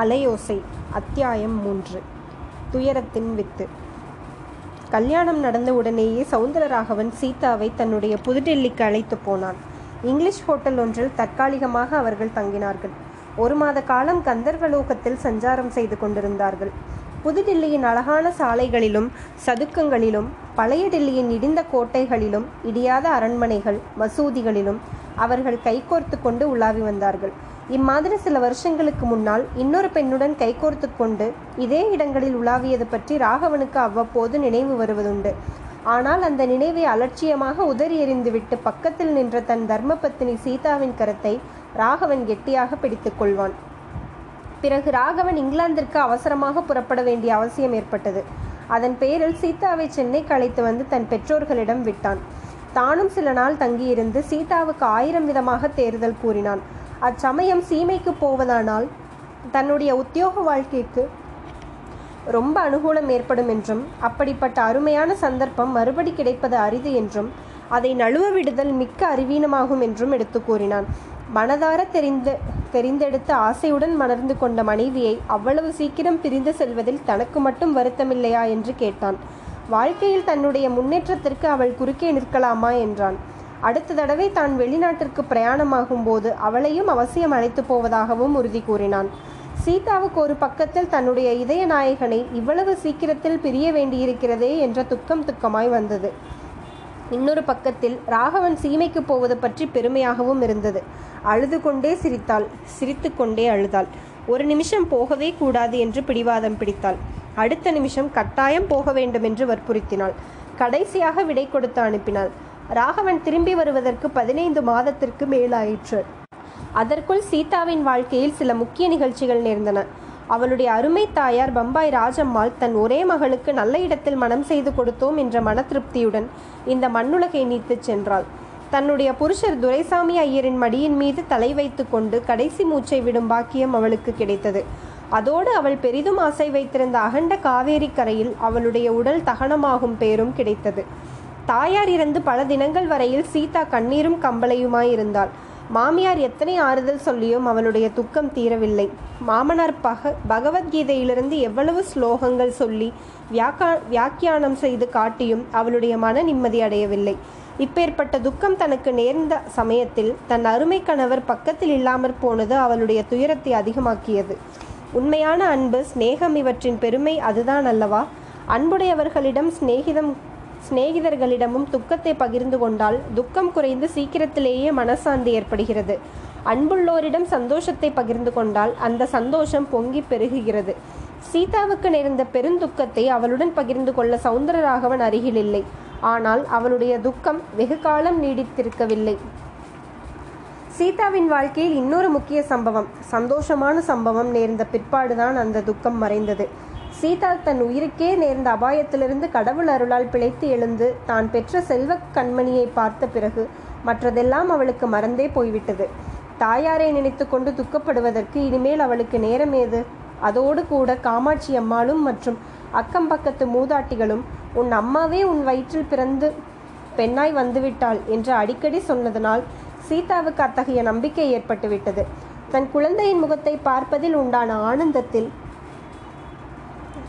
அலையோசை அத்தியாயம் மூன்று. துயரத்தின் வித்து. கல்யாணம் நடந்த உடனேயே சவுந்தரராகவன் சீதாவை தன்னுடைய புதுடெல்லிக்கு அழைத்து போனான். இங்கிலீஷ் ஹோட்டல் ஒன்றில் தற்காலிகமாக அவர்கள் தங்கினார்கள். ஒரு மாத காலம் கந்தர்வலோகத்தில் சஞ்சாரம் செய்து கொண்டிருந்தார்கள். புதுடில்லியின் அழகான சாலைகளிலும் சதுக்கங்களிலும் பழைய டெல்லியின் இடிந்த கோட்டைகளிலும் இடியாத அரண்மனைகள் மசூதிகளிலும் அவர்கள் கைகோர்த்து கொண்டு உலாவி வந்தார்கள். இம்மாதிரி சில வருஷங்களுக்கு முன்னால் இன்னொரு பெண்ணுடன் கைகோர்த்து கொண்டு இதே இடங்களில் உலாவியது பற்றி ராகவனுக்கு அவ்வப்போது நினைவு வருவதுண்டு. ஆனால் அந்த நினைவை அலட்சியமாக உதறி எறிந்துவிட்டு பக்கத்தில் நின்ற தன் தர்மபத்தினி சீதாவின் கரத்தை ராகவன் கெட்டியாக பிடித்துக் கொள்வான். பிறகு ராகவன் இங்கிலாந்திற்கு அவசரமாக புறப்பட வேண்டிய அவசியம் ஏற்பட்டது. அதன் பேரில் சீதாவை சென்னைக்கு அழைத்து வந்து தன் பெற்றோர்களிடம் விட்டான். தானும் சில நாள் தங்கியிருந்து சீதாவுக்கு ஆயிரம் விதமாக தேர்தல் கூறினான். அச்சமயம் சீமைக்கு போவதானால் தன்னுடைய உத்தியோக வாழ்க்கைக்கு ரொம்ப அனுகூலம் ஏற்படும் என்றும் அப்படிப்பட்ட அருமையான சந்தர்ப்பம் மறுபடி கிடைப்பது அரிது என்றும் அதை நழுவ விடுதல் மிக்க அறிவீனமாகும் என்றும் எடுத்து கூறினான். மனதார தெரிந்து தெரிந்தெடுத்து ஆசையுடன் மணர்ந்து கொண்ட மனைவியை அவ்வளவு சீக்கிரம் பிரிந்து செல்வதில் தனக்கு மட்டும் வருத்தமில்லையா என்று கேட்டான். வாழ்க்கையில் தன்னுடைய முன்னேற்றத்திற்கு அவள் குறுக்கே நிற்கலாமா என்றான். அடுத்த தடவை தான் வெளிநாட்டிற்கு பிரயாணமாகும் போது அவளையும் அவசியம் அழைத்து போவதாகவும் உறுதி கூறினான். சீதாவுக்கு ஒரு பக்கத்தில் தன்னுடைய இதய நாயகனை இவ்வளவு சீக்கிரத்தில் பிரிய வேண்டியிருக்கிறதே என்ற துக்கம் துக்கமாய் வந்தது. இன்னொரு பக்கத்தில் ராகவன் சீமைக்கு போவது பற்றி பெருமையாகவும் இருந்தது. அழுது கொண்டே சிரித்தாள். சிரித்து கொண்டே அழுதாள். ஒரு நிமிஷம் போகவே கூடாது என்று பிடிவாதம் பிடித்தாள். அடுத்த நிமிஷம் கட்டாயம் போக வேண்டும் என்று வற்புறுத்தினாள். கடைசியாக விடை கொடுத்து அனுப்பினாள். ராகவன் திரும்பி வருவதற்கு பதினைந்து மாதத்திற்கு மேலாயிற்று. அதற்குள் சீதாவின் வாழ்க்கையில் சில முக்கிய நிகழ்ச்சிகள் நேர்ந்தன. அவளுடைய அருமை தாயார் பம்பாய் ராஜம்மாள் தன் ஒரே மகளுக்கு நல்ல இடத்தில் மனம் செய்து கொடுத்தோம் என்ற மன திருப்தியுடன் இந்த மண்ணுலகை நீத்துச் சென்றாள். தன்னுடைய புருஷர் துரைசாமி ஐயரின் மடியின் மீது தலை வைத்து கொண்டு கடைசி மூச்சை விடும் பாக்கியம் அவளுக்கு கிடைத்தது. அதோடு அவள் பெரிதும் ஆசை வைத்திருந்த அகண்ட காவேரி கரையில் அவளுடைய உடல் தகனமாகும் பேரும் கிடைத்தது. தாயார் இறந்து பல தினங்கள் வரையில் சீதா கண்ணீரும் கம்பளையுமாயிருந்தாள் மாமியார் எத்தனை ஆறுதல் சொல்லியும் அவளுடைய துக்கம் தீரவில்லை. மாமனார் பக பகவத்கீதையிலிருந்து எவ்வளவு ஸ்லோகங்கள் சொல்லி வியாக்கா வியாக்கியானம் செய்து காட்டியும் அவளுடைய மன நிம்மதி அடையவில்லை. இப்பேற்பட்ட துக்கம் தனக்கு நேர்ந்த சமயத்தில் தன் அருமை கணவர் பக்கத்தில் இல்லாமற் போனது அவளுடைய துயரத்தை அதிகமாக்கியது. உண்மையான அன்பு சிநேகம் இவற்றின் பெருமை அதுதான் அல்லவா? அன்புடையவர்களிடம் சிநேகிதம் சிநேகிதர்களிடமும் துக்கத்தை பகிர்ந்து கொண்டால் துக்கம் குறைந்து சீக்கிரத்திலேயே மனசாந்தி ஏற்படுகிறது. அன்புள்ளோரிடம் சந்தோஷத்தை பகிர்ந்து கொண்டால் அந்த சந்தோஷம் பொங்கி பெருகுகிறது. சீதாவுக்கு நேர்ந்த பெருந்துக்கத்தை அவளுடன் பகிர்ந்து கொள்ள சவுந்தரராகவன் அருகில் இல்லை ஆனால் அவளுடைய துக்கம் வெகு காலம் நீடித்திருக்கவில்லை. சீதாவின் வாழ்க்கையில் இன்னொரு முக்கிய சம்பவம் சந்தோஷமான சம்பவம் நேர்ந்த பிற்பாடுதான் அந்த துக்கம் மறைந்தது. சீதா தன் உயிருக்கே நேர்ந்த அபாயத்திலிருந்து கடவுள் அருளால் பிழைத்து எழுந்து தான் பெற்ற செல்வ கண்மணியை பார்த்த பிறகு மற்றதெல்லாம் அவளுக்கு மறந்தே போய்விட்டது. தாயாரை நினைத்து கொண்டு துக்கப்படுவதற்கு இனிமேல் அவளுக்கு நேரம் ஏது? அதோடு கூட காமாட்சி அம்மாளும் மற்றும் அக்கம் பக்கத்து மூதாட்டிகளும் உன் அம்மாவே உன் வயிற்றில் பிறந்து பெண்ணாய் வந்துவிட்டாள் என்று அடிக்கடி சொன்னதனால் சீதாவுக்கு அத்தகைய நம்பிக்கை ஏற்பட்டுவிட்டது. தன் குழந்தையின் முகத்தை பார்ப்பதில் உண்டான ஆனந்தத்தில்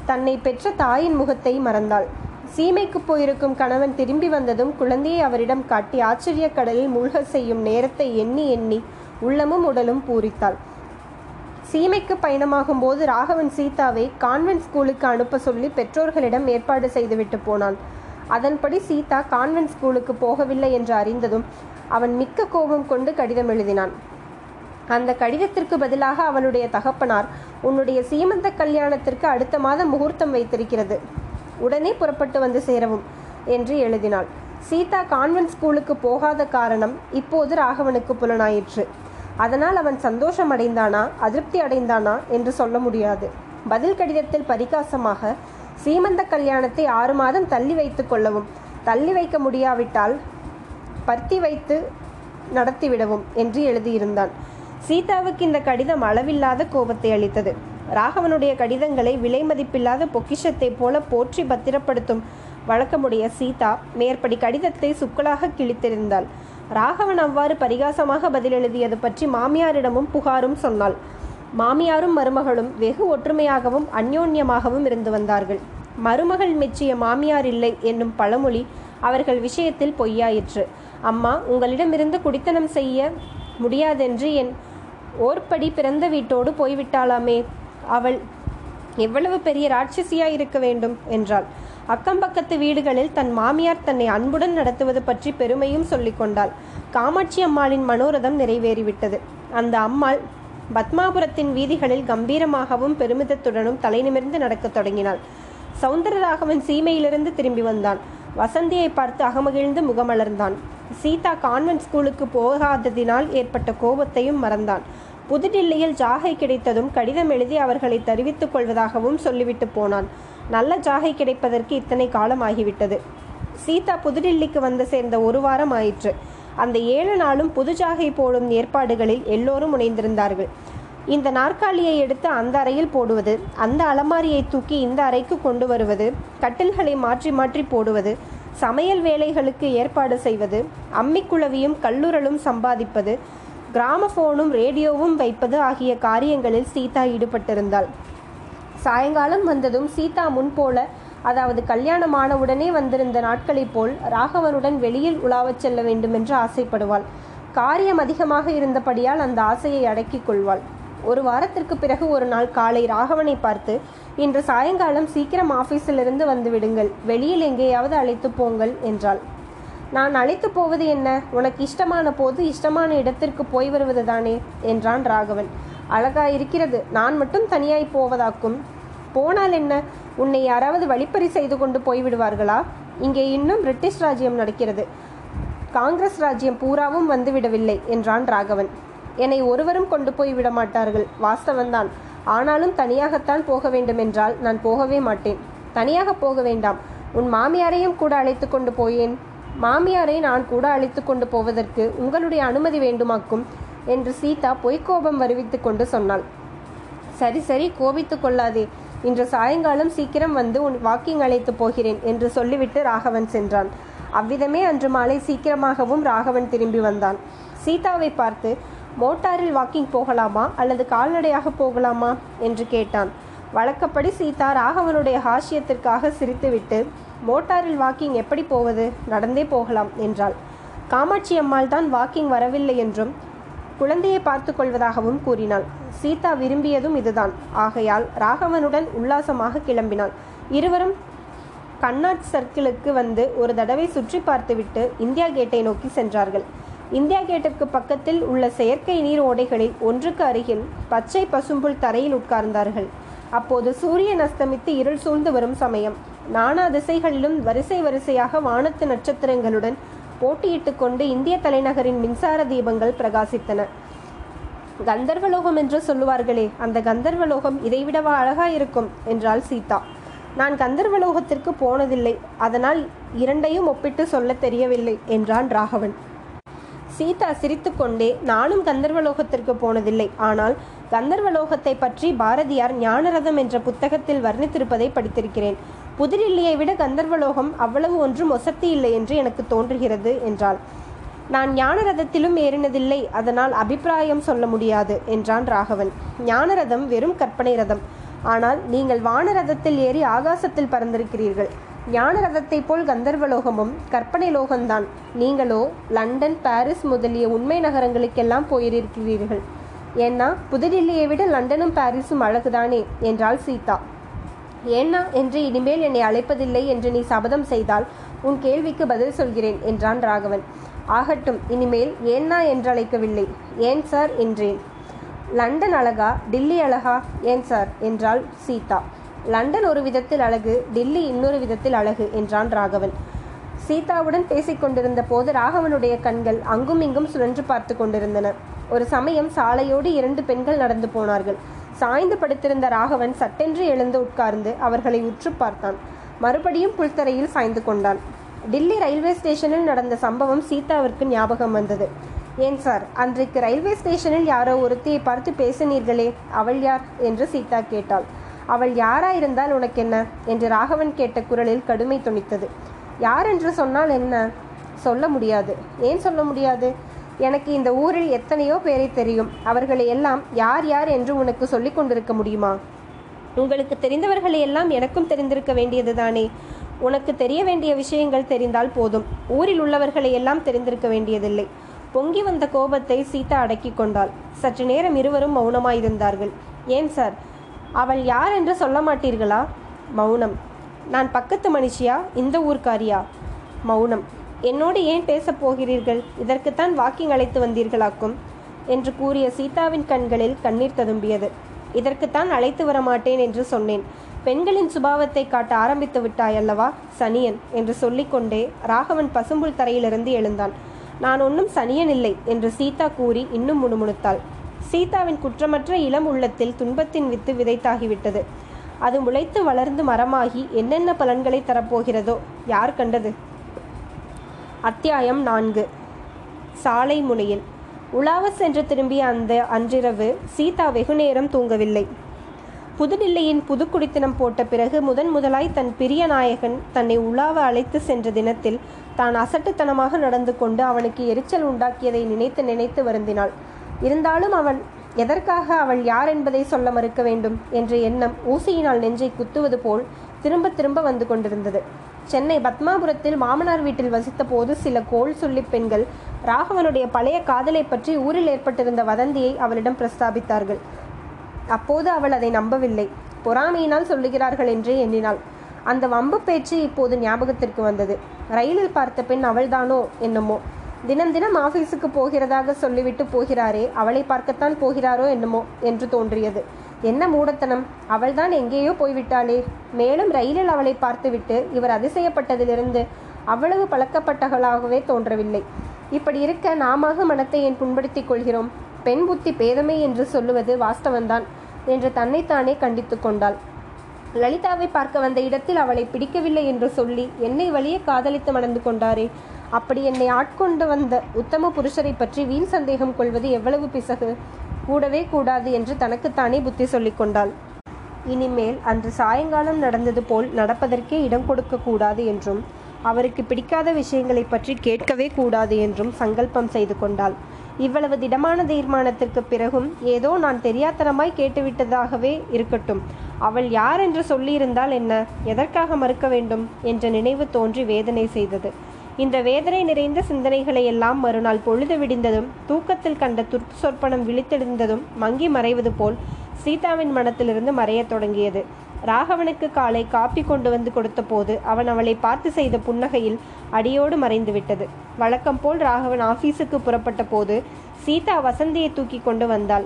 தன்னை பெற்ற தாயின் முகத்தை மறந்தாள். சீமைக்கு போயிருக்கும் கணவன் திரும்பி வந்ததும் குழந்தையை அவரிடம் காட்டி ஆச்சரிய கடலில் மூழ்க செய்யும் நேரத்தை எண்ணி எண்ணி உள்ளமும் உடலும் பூரித்தாள். சீமைக்கு பயணமாகும் போது ராகவன் சீதாவை கான்வென்ட் ஸ்கூலுக்கு அனுப்ப சொல்லி பெற்றோர்களிடம் ஏற்பாடு செய்துவிட்டு போனான். அதன்படி சீதா கான்வென்ட் ஸ்கூலுக்கு போகவில்லை என்று அறிந்ததும் அவன் மிக்க கோபம் கொண்டு கடிதம் எழுதினான். அந்த கடிதத்திற்கு பதிலாக அவளுடைய தகப்பனார் உன்னுடைய சீமந்த கல்யாணத்திற்கு அடுத்த மாதம் முகூர்த்தம் வைத்திருக்கிறது. உடனே புறப்பட்டு வந்து சேரவும் என்று எழுதினாள். சீதா கான்வென்ட் ஸ்கூலுக்கு போகாத காரணம் இப்போது ராகவனுக்கு புலனாயிற்று. அதனால் அவன் சந்தோஷம் அடைந்தானா அதிருப்தி அடைந்தானா என்று சொல்ல முடியாது. பதில் கடிதத்தில் பரிகாசமாக சீமந்த கல்யாணத்தை ஆறு மாதம் தள்ளி வைத்து கொள்ளவும் தள்ளி வைக்க முடியாவிட்டால் பருத்தி வைத்து நடத்திவிடவும் என்று எழுதியிருந்தான். சீதாவுக்கு இந்த கடிதம் அளவில்லாத கோபத்தை அளித்தது. ராகவனுடைய கடிதங்களை விலை மதிப்பில்லாத பொக்கிஷத்தை போல போற்றி பத்திரப்படுத்தும் வழக்கமுடைய சீதா மேற்படி கடிதத்தை சுக்கலாக கிழித்திருந்தாள் ராகவன் அவ்வாறு பரிகாசமாக பதில் எழுதியது பற்றி மாமியாரிடமும் புகாரும் சொன்னாள். மாமியாரும் மருமகளும் வெகு ஒற்றுமையாகவும் அந்யோன்யமாகவும் இருந்து வந்தார்கள். மருமகள் மெச்சிய மாமியார் இல்லை என்னும் பழமொழி அவர்கள் விஷயத்தில் பொய்யாயிற்று. அம்மா உங்களிடமிருந்து குடித்தனம் செய்ய முடியாதென்று என் ஓர்படி பிறந்த வீட்டோடு போய்விட்டாளாமே. அவள் எவ்வளவு பெரிய ராட்சசியாய் இருக்க வேண்டும்? என்றாள். அக்கம் பக்கத்து வீடுகளில் தன் மாமியார் தன்னை அன்புடன் நடத்துவது பற்றி பெருமையும் சொல்லிக் கொண்டாள். காமாட்சி அம்மாளின் மனோரதம் நிறைவேறிவிட்டது. அந்த அம்மாள் பத்மாபுரத்தின் வீதிகளில் கம்பீரமாகவும் பெருமிதத்துடனும் தலைநிமிர்ந்து நடக்கத் தொடங்கினாள். சவுந்தரராகவன் சீமையிலிருந்து திரும்பி வந்தான். வசந்தியை பார்த்து அகமகிழ்ந்து முகமலர்ந்தான். சீதா கான்வென்ட் ஸ்கூலுக்கு போகாததினால் ஏற்பட்ட கோபத்தையும் மறந்தான். புதுடில்லியில் ஜாகை கிடைத்ததும் கடிதம் எழுதி அவர்களை தெரிவித்துக் கொள்வதாகவும் சொல்லிவிட்டு போனான். நல்ல ஜாகை கிடைப்பதற்கு இத்தனை காலம் ஆகிவிட்டது. சீதா புதுடில்லிக்கு வந்து சேர்ந்த ஒரு வாரம் ஆயிற்று. அந்த ஏழு நாளும் புது ஜாகை போடும் ஏற்பாடுகளில் எல்லோரும் முனைந்திருந்தார்கள் இந்த நாற்காலியை எடுத்து அந்த அறையில் போடுவது அந்த அலமாரியை தூக்கி இந்த அறைக்கு கொண்டு வருவது கட்டில்களை மாற்றி மாற்றி போடுவது சமையல் வேலைகளுக்கு ஏற்பாடு செய்வது அம்மிக்குழவியும் கல்லுரலும் சம்பாதிப்பது கிராமஃபோனும் ரேடியோவும் வைப்பது ஆகிய காரியங்களில் சீதா ஈடுபட்டிருந்தாள். சாயங்காலம் வந்ததும் சீதா முன்போல அதாவது கல்யாணமான உடனே வந்திருந்த நாட்களைப் போல் ராகவனுடன் வெளியில் உலாவச் செல்ல வேண்டுமென்று ஆசைப்படுவாள். காரியம் அதிகமாக இருந்தபடியால் அந்த ஆசையை அடக்கிக் கொள்வாள். ஒரு வாரத்திற்கு பிறகு ஒரு நாள் காலை ராகவனை பார்த்து இன்று சாயங்காலம் சீக்கிரம் ஆஃபீஸிலிருந்து வந்து விடுங்கள். வெளியில் எங்கேயாவது அழைத்து போங்கள் என்றாள். நான் அழைத்து போவது என்ன? உனக்கு இஷ்டமான போது இஷ்டமான இடத்திற்கு போய் வருவது தானே? என்றான் ராகவன். அழகா இருக்கிறது. நான் மட்டும் தனியாய் போவதாக்கும். போனால் என்ன? உன்னை யாராவது வழிப்பறி செய்து கொண்டு போய்விடுவார்களா இங்கே இன்னும் பிரிட்டிஷ் ராஜ்யம் நடக்கிறது. காங்கிரஸ் ராஜ்யம் பூராவும் வந்துவிடவில்லை என்றான் ராகவன். என்னை ஒருவரும் கொண்டு போய் விட மாட்டார்கள் வாஸ்தவன்தான் ஆனாலும் தனியாகத்தான் போக வேண்டுமென்றால் நான் போகவே மாட்டேன். தனியாக போக வேண்டாம். உன் மாமியாரையும் கூட அழைத்து கொண்டு போயேன். மாமியாரை நான் கூட அழைத்து கொண்டு போவதற்கு உங்களுடைய அனுமதி வேண்டுமாக்கும்? என்று சீதா பொய்க்கோபம் வருவித்து கொண்டு சொன்னாள். சரி சரி கோபித்து கொள்ளாதே. இன்று சாயங்காலம் சீக்கிரம் வந்து உன் வாக்கிங் அழைத்து போகிறேன் என்று சொல்லிவிட்டு ராகவன் சென்றான். அவ்விதமே அன்று மாலை சீக்கிரமாகவும் ராகவன் திரும்பி வந்தான். சீதாவை பார்த்து மோட்டாரில் வாக்கிங் போகலாமா அல்லது கால்நடையாக போகலாமா என்று கேட்டான். வழக்கப்படி சீதா ராகவனுடைய ஹாஷ்யத்திற்காக சிரித்துவிட்டு மோட்டாரில் வாக்கிங் எப்படி போவது? நடந்தே போகலாம் என்றாள். காமாட்சி அம்மாள் தான் வாக்கிங் வரவில்லை என்றும் குழந்தையை பார்த்து கொள்வதாகவும் கூறினாள். சீதா விரும்பியதும் இதுதான். ஆகையால் ராகவனுடன் உல்லாசமாக கிளம்பினாள். இருவரும் கண்ணாட் சர்க்கிளுக்கு வந்து ஒரு தடவை சுற்றி பார்த்துவிட்டு இந்தியா கேட்டை நோக்கி சென்றார்கள். இந்தியா கேட்டிற்கு பக்கத்தில் உள்ள செயற்கை நீர் ஓடைகளில் ஒன்றுக்கு அருகில் பச்சை பசும்புல் தரையில் உட்கார்ந்தார்கள். அப்போது சூரியன் அஸ்தமித்து இருள் சூழ்ந்து வரும் சமயம். நானா திசைகளிலும் வரிசை வரிசையாக வானத்து நட்சத்திரங்களுடன் போட்டியிட்டு கொண்டு இந்திய தலைநகரின் மின்சார தீபங்கள் பிரகாசித்தன. கந்தர்வலோகம் என்று சொல்லுவார்களே அந்த கந்தர்வலோகம் இதைவிடவா அழகா இருக்கும் என்றாள் சீதா. நான் கந்தர்வலோகத்திற்கு போனதில்லை அதனால் இரண்டையும் ஒப்பிட்டு சொல்ல தெரியவில்லை என்றான் ராகவன். சீதா சிரித்துக்கொண்டே நானும் கந்தர்வலோகத்திற்கு போனதில்லை. ஆனால் கந்தர்வலோகத்தை பற்றி பாரதியார் ஞானரதம் என்ற புத்தகத்தில் வர்ணித்திருப்பதை படித்திருக்கிறேன். புதுடில்லியை விட கந்தர்வலோகம் அவ்வளவு ஒன்றும் ஒசத்தி இல்லை என்று எனக்கு தோன்றுகிறது என்றாள். நான் ஞானரதத்திலும் ஏறினதில்லை. அதனால் அபிப்பிராயம் சொல்ல முடியாது என்றான் ராகவன். ஞானரதம் வெறும் கற்பனை ரதம். ஆனால் நீங்கள் வானரதத்தில் ஏறி ஆகாசத்தில் பறந்திருக்கிறீர்கள். ஞான ரதத்தை போல் கந்தர்வலோகமும் கற்பனை லோகம்தான் நீங்களோ லண்டன் பாரிஸ் முதலிய உண்மை நகரங்களுக்கெல்லாம் போயிருக்கிறீர்கள். ஏன்னா புதுடில்லியை விட லண்டனும் பாரிஸும் அழகுதானே? என்றாள் சீதா. ஏன்னா என்று இனிமேல் என்னை அழைப்பதில்லை என்று நீ சபதம் செய்தால் உன் கேள்விக்கு பதில் சொல்கிறேன் என்றான் ராகவன். ஆகட்டும் இனிமேல் ஏன்னா என்றழைக்கவில்லை? ஏன் சார்? என்றேன். லண்டன் அழகா? டில்லி அழகா? ஏன் சார்? என்றாள் சீதா. லண்டன் ஒரு விதத்தில் அழகு டில்லி இன்னொரு விதத்தில் அழகு என்றான் ராகவன். சீதாவுடன் பேசிக்கொண்டிருந்த போது ராகவனுடைய கண்கள் அங்கும் இங்கும் சுழன்று பார்த்து கொண்டிருந்தன. ஒரு சமயம் சாலையோடு இரண்டு பெண்கள் நடந்து போனார்கள். சாய்ந்து படுத்திருந்த ராகவன் சட்டென்று எழுந்து உட்கார்ந்து அவர்களை உற்று பார்த்தான். மறுபடியும் புல்தரையில் சாய்ந்து கொண்டான். டில்லி ரயில்வே ஸ்டேஷனில் நடந்த சம்பவம் சீதாவிற்கு ஞாபகம் வந்தது. ஏன் சார் அன்றைக்கு ரயில்வே ஸ்டேஷனில் யாரோ ஒருத்தியை பார்த்து பேசினீர்களே அவள் யார்? என்று சீதா கேட்டாள். அவள் யாராயிருந்தால் உனக்கென்ன? என்று ராகவன் கேட்ட குரலில் கடுமை துணித்தது. யார் என்று சொன்னால் என்ன? சொல்ல முடியாது. ஏன் சொல்ல முடியாது? எனக்கு இந்த ஊரில் எத்தனையோ பேரை தெரியும். அவர்களை எல்லாம் யார் யார் என்று உனக்கு சொல்லிக் கொண்டிருக்க முடியுமா? உங்களுக்கு தெரிந்தவர்களை எல்லாம் எனக்கும் தெரிந்திருக்க வேண்டியதுதானே உனக்கு தெரிய வேண்டிய விஷயங்கள் தெரிந்தால் போதும். ஊரில் உள்ளவர்களை எல்லாம் தெரிந்திருக்க வேண்டியதில்லை. பொங்கி வந்த கோபத்தை சீதா அடக்கி கொண்டாள். சற்று நேரம் இருவரும் மௌனமாயிருந்தார்கள். ஏன் சார்? அவள் யார் என்று சொல்ல மாட்டீர்களா? மௌனம். நான் பக்கத்து மனுஷியா? இந்த ஊர்க்காரியா? மௌனம். என்னோடு ஏன் பேசப் போகிறீர்கள்? இதற்குத்தான் வாக்கிங் அழைத்து வந்தீர்களாக்கும் என்று கூறிய சீதாவின் கண்களில் கண்ணீர் ததும்பியது. இதற்குத்தான் அழைத்து வர மாட்டேன் என்று சொன்னேன். பெண்களின் சுபாவத்தை காட்ட ஆரம்பித்து விட்டாய் அல்லவா சனியன்? என்று சொல்லிக்கொண்டே ராகவன் பசும்புல் தரையிலிருந்து எழுந்தான். நான் ஒன்றும் சனியன் இல்லை என்று சீதா கூறி இன்னும் முணுமுணுத்தாள். சீதாவின் குற்றமற்ற இளம் உள்ளத்தில் துன்பத்தின் வித்து விதைத்தாகிவிட்டது. அது முளைத்து வளர்ந்து மரமாகி என்னென்ன பலன்களை தரப்போகிறதோ யார் கண்டது? அத்தியாயம் நான்கு. சாலை முனையில். உலாவ சென்று திரும்பிய அந்த அன்றிரவு சீதா வெகுநேரம் தூங்கவில்லை. புதுடில்லியின் புதுக்குடித்தனம் போட்ட பிறகு முதன் முதலாய் தன் பிரிய நாயகன் தன்னை உலாவ அழைத்து சென்ற தினத்தில் தான் அசட்டுத்தனமாக நடந்து கொண்டு அவனுக்கு எரிச்சல் உண்டாக்கியதை நினைத்து நினைத்து வருந்தினாள். இருந்தாலும் அவன் எதற்காக அவள் யார் என்பதை சொல்ல மறுக்க வேண்டும்? என்ற எண்ணம் ஊசியினால் நெஞ்சை குத்துவது போல் திரும்ப திரும்ப வந்து கொண்டிருந்தது. சென்னை பத்மாபுரத்தில் மாமனார் வீட்டில் வசித்த போது சில கோல் சொல்லி பெண்கள் ராகவனுடைய பழைய காதலை பற்றி ஊரில் ஏற்பட்டிருந்த வதந்தியை அவளிடம் பிரஸ்தாபித்தார்கள். அப்போது அவள் அதை நம்பவில்லை. பொறாமையினால் சொல்லுகிறார்கள் என்றே எண்ணினாள். அந்த வம்பு பேச்சு இப்போது ஞாபகத்திற்கு வந்தது. ரயிலில் பார்த்த பெண் அவள்தானோ? என்னமோ. தினம் தினம் ஆபீஸுக்கு போகிறதாக சொல்லிவிட்டு போகிறாரே அவளை பார்க்கத்தான் போகிறாரோ என்னமோ என்று தோன்றியது. என்ன மூடத்தனம் அவள்தான் எங்கேயோ போய்விட்டாளே. மேலும் ரயிலில் அவளை பார்த்துவிட்டு இவர் அதிசயப்பட்டதிலிருந்து அவ்வளவு பழக்கப்பட்டவளாகவே தோன்றவில்லை. இப்படி இருக்க நாமாக மனத்தை ஏன் புண்படுத்திக் கொள்கிறோம்? பெண் புத்தி பேதமை என்று சொல்லுவது வாஸ்தவன்தான் என்று தன்னைத்தானே கண்டித்து கொண்டாள். லலிதாவை பார்க்க வந்த இடத்தில் அவளை பிடிக்கவில்லை என்று சொல்லி என்னை வழியே காதலித்து மணந்து கொண்டாரே. அப்படி என்னை ஆட்கொண்டு வந்த உத்தம புருஷரை பற்றி வீண் சந்தேகம் கொள்வது எவ்வளவு பிசகு? கூடவே கூடாது என்று தனக்குத்தானே புத்தி சொல்லிக் கொண்டாள். இனிமேல் அன்று சாயங்காலம் நடந்தது போல் நடப்பதற்கே இடம் கொடுக்க கூடாது என்றும் அவருக்கு பிடிக்காத விஷயங்களை பற்றி கேட்கவே கூடாது என்றும் சங்கல்பம் செய்து கொண்டாள். இவ்வளவு திடமான தீர்மானத்திற்கு பிறகும் ஏதோ நான் தெரியாத்தனமாய் கேட்டுவிட்டதாகவே இருக்கட்டும். அவள் யார் என்று சொல்லியிருந்தால் என்ன? எதற்காக மறுக்க வேண்டும்? என்ற நினைவு தோன்றி வேதனை செய்தது. இந்த வேதனை நிறைந்த சிந்தனைகளை எல்லாம் மறுநாள் பொழுது விடிந்ததும் தூக்கத்தில் கண்ட துர்ப்பு சொற்பனம் விழித்தெழுந்ததும் மங்கி மறைவது போல் சீதாவின் மனத்திலிருந்து மறையத் தொடங்கியது. ராகவனுக்கு காலை காப்பி கொண்டு வந்து கொடுத்தபோது அவன் அவளை பார்த்து செய்த புன்னகையில் அடியோடு மறைந்து விட்டது. வழக்கம் போல் ராகவன் ஆபீஸுக்கு புறப்பட்ட போது சீதா வசந்தியை தூக்கி கொண்டு வந்தாள்.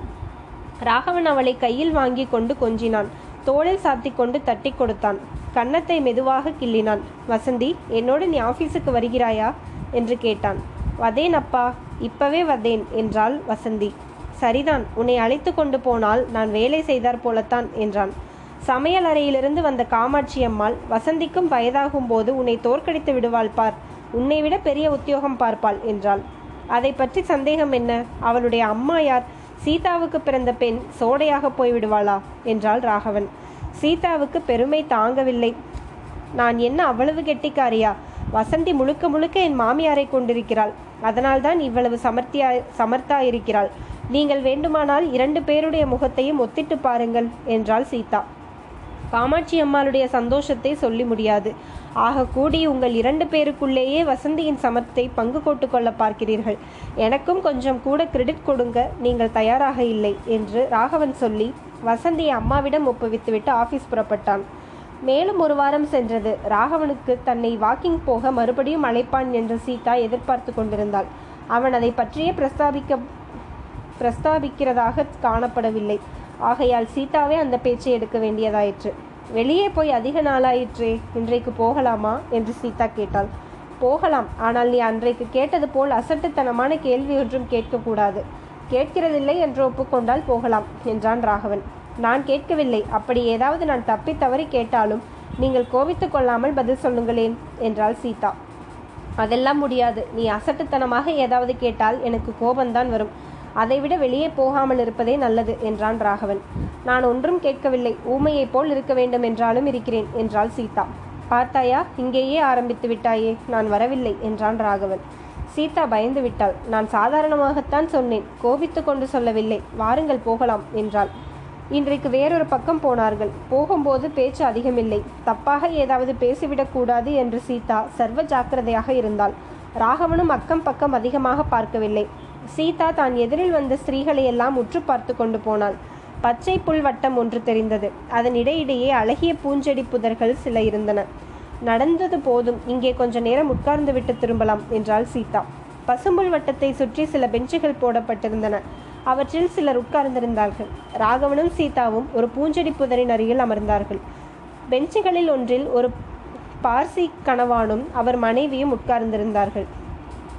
ராகவன் அவளை கையில் வாங்கி கொண்டு கொஞ்சினான். தோளில் சாத்தி கொண்டு தட்டி கொடுத்தான். கன்னத்தை மெதுவாக கிள்ளினான். வசந்தி என்னோடு நீ ஆபீஸுக்கு வருகிறாயா? என்று கேட்டான். வதேன் அப்பா இப்பவே வதேன் என்றாள் வசந்தி. சரிதான் உன்னை அழைத்து கொண்டு போனால் நான் வேலை செய்தார் போலத்தான் என்றான். சமையல் அறையிலிருந்து வந்த காமாட்சி அம்மாள் வசந்திக்கும் வயதாகும் போது உன்னை தோற்கடித்து விடுவாள் பார் உன்னை விட பெரிய உத்தியோகம் பார்ப்பாள் என்றாள். அதை பற்றி சந்தேகம் என்ன? அவளுடைய அம்மா யார்? சீதாவுக்கு பிறந்த பெண் சோடையாக போய்விடுவாளா? என்றாள் ராகவன். சீதாவுக்கு பெருமை தாங்கவில்லை. நான் என்ன அவ்வளவு கெட்டிக்காரியா? வசந்தி முழுக்க முழுக்க என் மாமியாரை கொண்டிருக்கிறாள். அதனால்தான் இவ்வளவு சமர்த்தியா சமர்த்தா இருக்கிறாள் நீங்கள் வேண்டுமானால் இரண்டு பேருடைய முகத்தையும் ஒத்திட்டு பாருங்கள் என்றாள் சீதா. காமாட்சி அம்மாளுடைய சந்தோஷத்தை சொல்லி முடியாது. ஆக கூடி உங்கள் இரண்டு பேருக்குள்ளேயே வசந்தியின் சமத்தை பங்கு போட்டு கொள்ள பார்க்கிறீர்கள். எனக்கும் கொஞ்சம் கூட கிரெடிட் கொடுங்க. நீங்கள் தயாராக இல்லை என்று ராகவன் சொல்லி வசந்தியை அம்மாவிடம் ஒப்புவித்துவிட்டு ஆபீஸ் புறப்பட்டான். மேலும் ஒரு வாரம் சென்றது. ராகவனுக்கு தன்னை வாக்கிங் போக மறுபடியும் அழைப்பான் என்று சீதா எதிர்பார்த்து கொண்டிருந்தாள். அவன் அதை பற்றியே பிரஸ்தாபிக்க பிரஸ்தாபிக்கிறதாக காணப்படவில்லை. ஆகையால் சீதாவே அந்த பேச்சை எடுக்க வேண்டியதாயிற்று. வெளியே போய் அதிக நாளாயிற்றே இன்றைக்கு போகலாமா? என்று சீதா கேட்டாள். போகலாம். ஆனால் நீ அன்றைக்கு கேட்டது போல் அசட்டுத்தனமான கேள்வி ஒன்றும் கேட்கக்கூடாது. கேட்கிறதில்லை என்று ஒப்புக்கொண்டால் போகலாம் என்றான் ராகவன். நான் கேட்கவில்லை. அப்படி ஏதாவது நான் தப்பி தவறி கேட்டாலும் நீங்கள் கோபித்துக் கொள்ளாமல் பதில் சொல்லுங்களேன் என்றாள் சீதா. அதெல்லாம் முடியாது. நீ அசட்டுத்தனமாக ஏதாவது கேட்டால் எனக்கு கோபம்தான் வரும். அதைவிட வெளியே போகாமல் இருப்பதே நல்லது என்றான் ராகவன். நான் ஒன்றும் கேட்கவில்லை. ஊமையைப் போல் இருக்க வேண்டும் என்றாலும் இருக்கிறேன் என்றாள் சீதா. பார்த்தாயா? இங்கேயே ஆரம்பித்து விட்டாயே. நான் வரவில்லை என்றான் ராகவன். சீதா பயந்து விட்டாள் நான் சாதாரணமாகத்தான் சொன்னேன். கோபித்து கொண்டு சொல்லவில்லை. வாருங்கள் போகலாம் என்றாள். இன்றைக்கு வேறொரு பக்கம் போனார்கள். போகும்போது பேச்சு அதிகமில்லை. தப்பாக ஏதாவது பேசிவிடக்கூடாது என்று சீதா சர்வ ஜாக்கிரதையாக இருந்தாள். ராகவனும் அக்கம் பக்கம் அதிகமாக பார்க்கவில்லை. சீதா தான் எதிரில் வந்த ஸ்திரீகளை எல்லாம் உற்று பார்த்து கொண்டு போனாள். பச்சை புல் வட்டம் ஒன்று தெரிந்தது. அதன் இடையிடையே அழகிய பூஞ்செடி புதர்கள் சில இருந்தன. நடந்தது போதும் இங்கே கொஞ்ச நேரம் உட்கார்ந்து விட்டு திரும்பலாம் என்றாள் சீதா. பசும்புல் வட்டத்தை சுற்றி சில பெஞ்சுகள் போடப்பட்டிருந்தன. அவற்றில் சிலர் உட்கார்ந்திருந்தார்கள். ராகவனும் சீதாவும் ஒரு பூஞ்செடி புதரின் அருகில் அமர்ந்தார்கள். பெஞ்சுகளில் ஒன்றில் ஒரு பார்சி கணவானும் அவர் மனைவியும் உட்கார்ந்திருந்தார்கள்.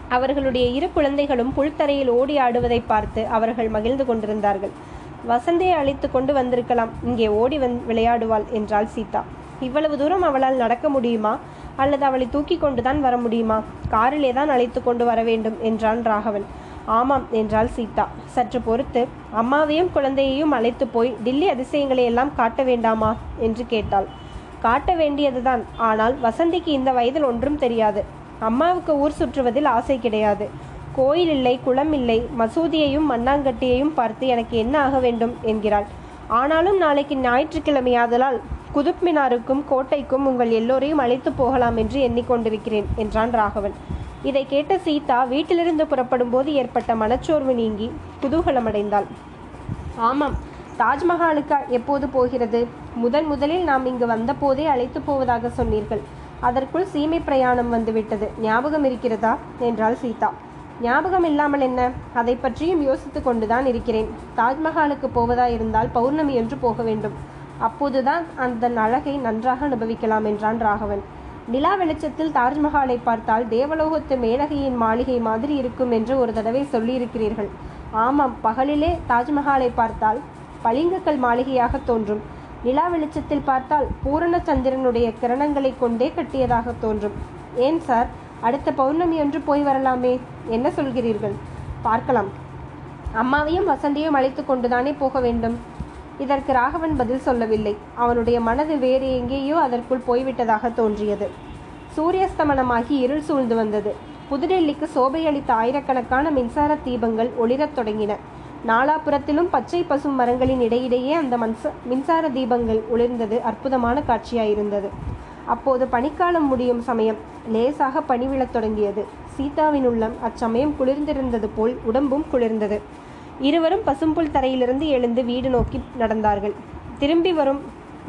அவர்களுடைய இரு குழந்தைகளும் புல்தரையில் ஓடி ஆடுவதை பார்த்து அவர்கள் மகிழ்ந்து கொண்டிருந்தார்கள். வசந்தையை அழைத்து கொண்டு வந்திருக்கலாம் இங்கே ஓடி வந் விளையாடுவாள் என்றாள் சீதா. இவ்வளவு தூரம் அவளால் நடக்க முடியுமா? அல்லது அவளை தூக்கி கொண்டுதான் வர முடியுமா? காரிலே தான் அழைத்து கொண்டு வர வேண்டும் என்றான் ராகவன். ஆமாம் என்றாள் சீதா. சற்று பொறுத்து அம்மாவையும் குழந்தையையும் அழைத்து போய் டில்லி அதிசயங்களை எல்லாம் காட்ட வேண்டாமா? என்று கேட்டாள். காட்ட வேண்டியதுதான். ஆனால் வசந்திக்கு இந்த வயதில் ஒன்றும் தெரியாது. அம்மாவுக்கு ஊர் சுற்றுவதில் ஆசை கிடையாது. கோயில் இல்லை குளம் இல்லை. மசூதியையும் மண்ணாங்கட்டியையும் பார்த்து எனக்கு என்ன ஆக வேண்டும்? என்கிறாள். ஆனாலும் நாளைக்கு ஞாயிற்றுக்கிழமையாதலால் குதுப் மினாருக்கும் கோட்டைக்கும் உங்கள் எல்லோரையும் அழைத்து போகலாம் என்று எண்ணிக்கொண்டிருக்கிறேன் என்றான் ராகவன். இதை கேட்ட சீதா வீட்டிலிருந்து புறப்படும் போது ஏற்பட்ட மனச்சோர்வு நீங்கி குதூகலமடைந்தாள். ஆமாம் தாஜ்மஹாலுக்கு எப்போது போகிறது? முதன் முதலில் நாம் இங்கு வந்தபோதே அழைத்து போவதாக சொன்னீர்கள். அதற்குள் சீமை பிரயாணம் வந்துவிட்டது. ஞாபகம் இருக்கிறதா? என்றாள் சீதா. ஞாபகம் இல்லாமல் என்ன? அதை பற்றியும் யோசித்து கொண்டுதான் இருக்கிறேன். தாஜ்மஹாலுக்கு போவதா இருந்தால் பௌர்ணமி என்று போக வேண்டும். அப்போதுதான் அந்த அழகை நன்றாக அனுபவிக்கலாம் என்றான் ராகவன். நிலா வெளிச்சத்தில் தாஜ்மஹாலை பார்த்தால் தேவலோகத்து மேலகையின் மாளிகை மாதிரி இருக்கும் என்று ஒரு தடவை சொல்லியிருக்கிறீர்கள். ஆமாம் பகலிலே தாஜ்மஹாலை பார்த்தால் பளிங்கக்கல் மாளிகையாக தோன்றும். நிலா வெளிச்சத்தில் பார்த்தால் பூரண சந்திரனுடைய கிரணங்களை கொண்டே கட்டியதாக தோன்றும். ஏன் சார்? அடுத்த பௌர்ணமி என்று போய் வரலாமே? என்ன சொல்கிறீர்கள்? பார்க்கலாம். அம்மாவையும் வசந்தியும் அழைத்து கொண்டுதானே போக வேண்டும்? இதற்கு ராகவன் பதில் சொல்லவில்லை. அவனுடைய மனது வேறு எங்கேயோ அதற்குள் போய்விட்டதாக தோன்றியது. சூரியஸ்தமனமாகி இருள் சூழ்ந்து வந்தது. புதுடெல்லிக்கு சோபையளித்த ஆயிரக்கணக்கான மின்சார தீபங்கள் ஒளிரத் தொடங்கின. நாலாபுரத்திலும் பச்சை பசும் மரங்களின் இடையிடையே அந்த மன்ச மின்சார தீபங்கள் ஒளிர்ந்தது அற்புதமான காட்சியாயிருந்தது. அப்போது பனிக்காலம் முடியும் சமயம் லேசாக பனி விழத் தொடங்கியது. சீதாவின் உள்ளம் அச்சமயம் குளிர்ந்திருந்தது போல் உடம்பும் குளிர்ந்தது. இருவரும் பசும்புல் தரையிலிருந்து எழுந்து வீடு நோக்கி நடந்தார்கள். திரும்பி வரும்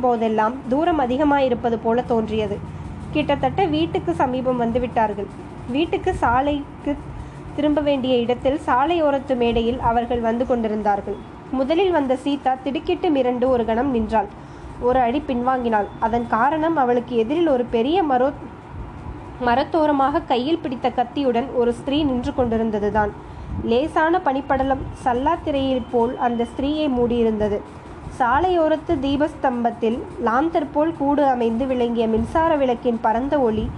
போதெல்லாம் தூரம் அதிகமாயிருப்பது போல தோன்றியது. கிட்டத்தட்ட வீட்டுக்கு சமீபம் வந்துவிட்டார்கள் வீட்டுக்கு சாலைக்கு திரும்ப வேண்டிய இடத்தில் சாலையோரத்து மேடையில் அவர்கள் வந்து கொண்டிருந்தார்கள். முதலில் வந்த சீதா திடுக்கிட்டு மிரண்டு ஒரு கணம் நின்றாள். ஒரு அடி பின்வாங்கினாள். அதன் காரணம் அவளுக்கு எதிரில் ஒரு பெரிய மரோ மரத்தோரமாக கையில் பிடித்த கத்தியுடன் ஒரு ஸ்திரீ நின்று கொண்டிருந்ததுதான். லேசான பனிப்படலம் சல்லாத்திரையில் போல் அந்த ஸ்திரீயை மூடியிருந்தது. சாலையோரத்து தீபஸ்தம்பத்தில் லாந்தர் போல் கூடு அமைந்து விளங்கிய மின்சார விளக்கின் பரந்த ஒளி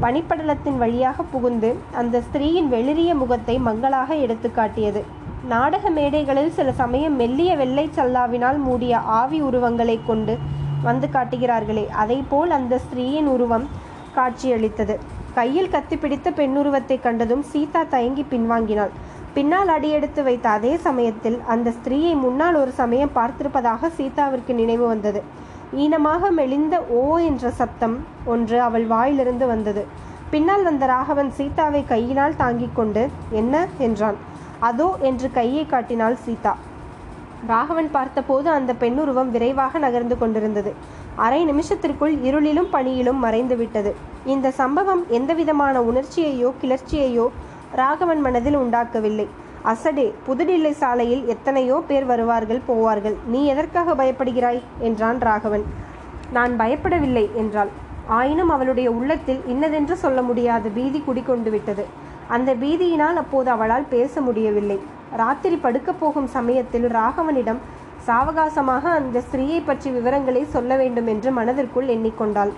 பனிப்படலத்தின் வழியாக புகுந்து அந்த ஸ்திரீயின் வெளிரிய முகத்தை மங்களாக எடுத்து காட்டியது. நாடக மேடைகளில் சில சமயம் மெல்லிய வெள்ளை சல்லாவினால் மூடிய ஆவி உருவங்களை கொண்டு வந்து காட்டுகிறார்களே அதைப்போல் அந்த ஸ்திரீயின் உருவம் காட்சியளித்தது. கையில் கத்தி பிடித்த பெண்ணுருவத்தை கண்டதும் சீதா தயங்கி பின்வாங்கினாள். பின்னால் அடியெடுத்து வைத்த அதே சமயத்தில் அந்த ஸ்திரீயை முன்னால் ஒரு சமயம் பார்த்திருப்பதாக சீதாவிற்கு நினைவு வந்தது. ஈனமாக மெலிந்த ஓ என்ற சத்தம் ஒன்று அவள் வாயிலிருந்து வந்தது. பின்னால் வந்த ராகவன் சீதாவை கையினால் தாங்கிக் கொண்டு என்ன? என்றான். அதோ என்று கையை காட்டினாள் சீதா. ராகவன் பார்த்தபோது அந்த பெண்ணுருவம் விரைவாக நகர்ந்து கொண்டிருந்தது. அரை நிமிஷத்திற்குள் இருளிலும் பணியிலும் மறைந்து விட்டது. இந்த சம்பவம் எந்தவிதமான உணர்ச்சியையோ கிளர்ச்சியையோ ராகவன் மனதில் உண்டாக்கவில்லை. அசடே புதுடில்லி சாலையில் எத்தனையோ பேர் வருவார்கள் போவார்கள். நீ எதற்காக பயப்படுகிறாய்? என்றான் ராகவன். நான் பயப்படவில்லை என்றாள். ஆயினும் அவளுடைய உள்ளத்தில் இன்னதென்று சொல்ல முடியாத பீதி குடிகொண்டு விட்டது. அந்த பீதியினால் அப்போது அவளால் பேச முடியவில்லை. ராத்திரி படுக்கப் போகும் சமயத்தில் ராகவனிடம் சாவகாசமாக அந்த ஸ்திரீயை பற்றி விவரங்களை சொல்ல வேண்டும் என்று மனதிற்குள் எண்ணிக்கொண்டாள்.